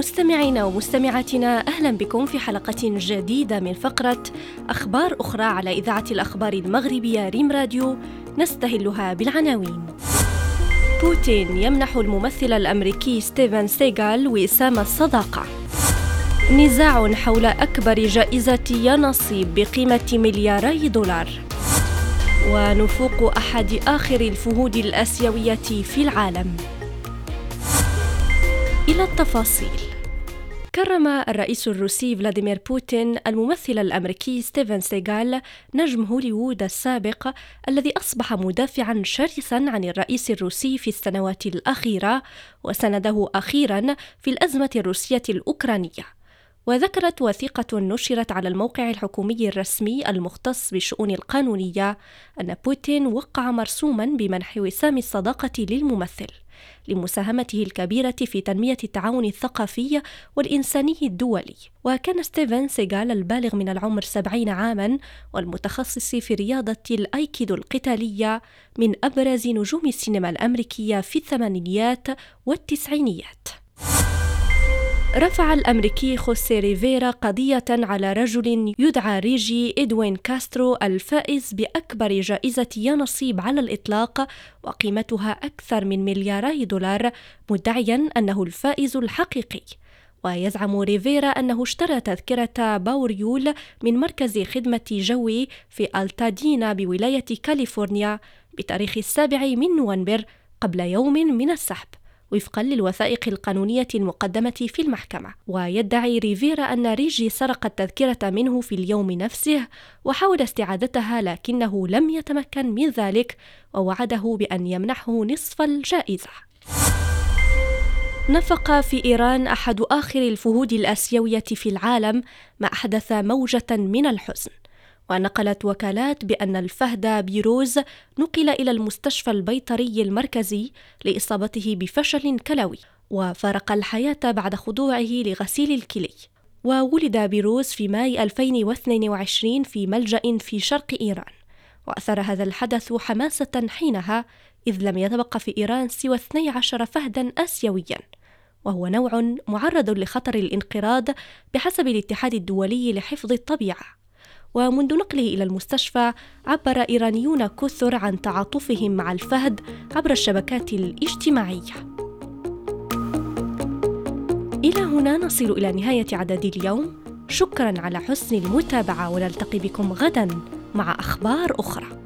مستمعينا ومستمعاتنا أهلا بكم في حلقة جديدة من فقرة أخبار أخرى على إذاعة الأخبار المغربية ريم راديو نستهلها بالعناوين. بوتين يمنح الممثل الأمريكي ستيفن سيغال وسام الصداقة. نزاع حول أكبر جائزة يانصيب بقيمة ملياري دولار. ونفوق أحد آخر الفهود الأسيوية في العالم. إلى التفاصيل. كرم الرئيس الروسي فلاديمير بوتين الممثل الأمريكي ستيفن سيغال نجم هوليوود السابق الذي أصبح مدافعا شرسا عن الرئيس الروسي في السنوات الأخيرة وسنده أخيرا في الأزمة الروسية الأوكرانية. وذكرت وثيقة نشرت على الموقع الحكومي الرسمي المختص بالشؤون القانونية أن بوتين وقع مرسوما بمنح وسام الصداقة للممثل لمساهمته الكبيرة في تنمية التعاون الثقافي والإنساني الدولي. وكان ستيفن سيغال البالغ من العمر سبعين عاما والمتخصص في رياضة الأيكيدو القتالية من أبرز نجوم السينما الأمريكية في الثمانينيات والتسعينيات. رفع الأمريكي خوسي ريفيرا قضية على رجل يدعى ريجي إدوين كاسترو الفائز بأكبر جائزة يانصيب على الإطلاق وقيمتها أكثر من ملياري دولار مدعيا أنه الفائز الحقيقي. ويزعم ريفيرا أنه اشترى تذكرة باوربول من مركز خدمة جوي في ألتادينا بولاية كاليفورنيا بتاريخ السابع من نوفمبر قبل يوم من السحب. وفقا للوثائق القانونية المقدمة في المحكمة. ويدعي ريفيرا أن ريجي سرق التذكرة منه في اليوم نفسه وحاول استعادتها لكنه لم يتمكن من ذلك ووعده بأن يمنحه نصف الجائزة. نفق في إيران أحد آخر الفهود الآسيوية في العالم ما أحدث موجة من الحزن. ونقلت وكالات بأن الفهد بيروز نقل إلى المستشفى البيطري المركزي لإصابته بفشل كلوي وفارق الحياة بعد خضوعه لغسيل الكلي. وولد بيروز في ماي 2022 في ملجأ في شرق إيران. وأثر هذا الحدث حماسة حينها إذ لم يتبق في إيران سوى 12 فهدا آسيويا. وهو نوع معرض لخطر الانقراض بحسب الاتحاد الدولي لحفظ الطبيعة. ومنذ نقله إلى المستشفى عبر إيرانيون كثر عن تعاطفهم مع الفهد عبر الشبكات الاجتماعية. إلى هنا نصل إلى نهاية عدد اليوم، شكرا على حسن المتابعة ونلتقي بكم غدا مع أخبار أخرى.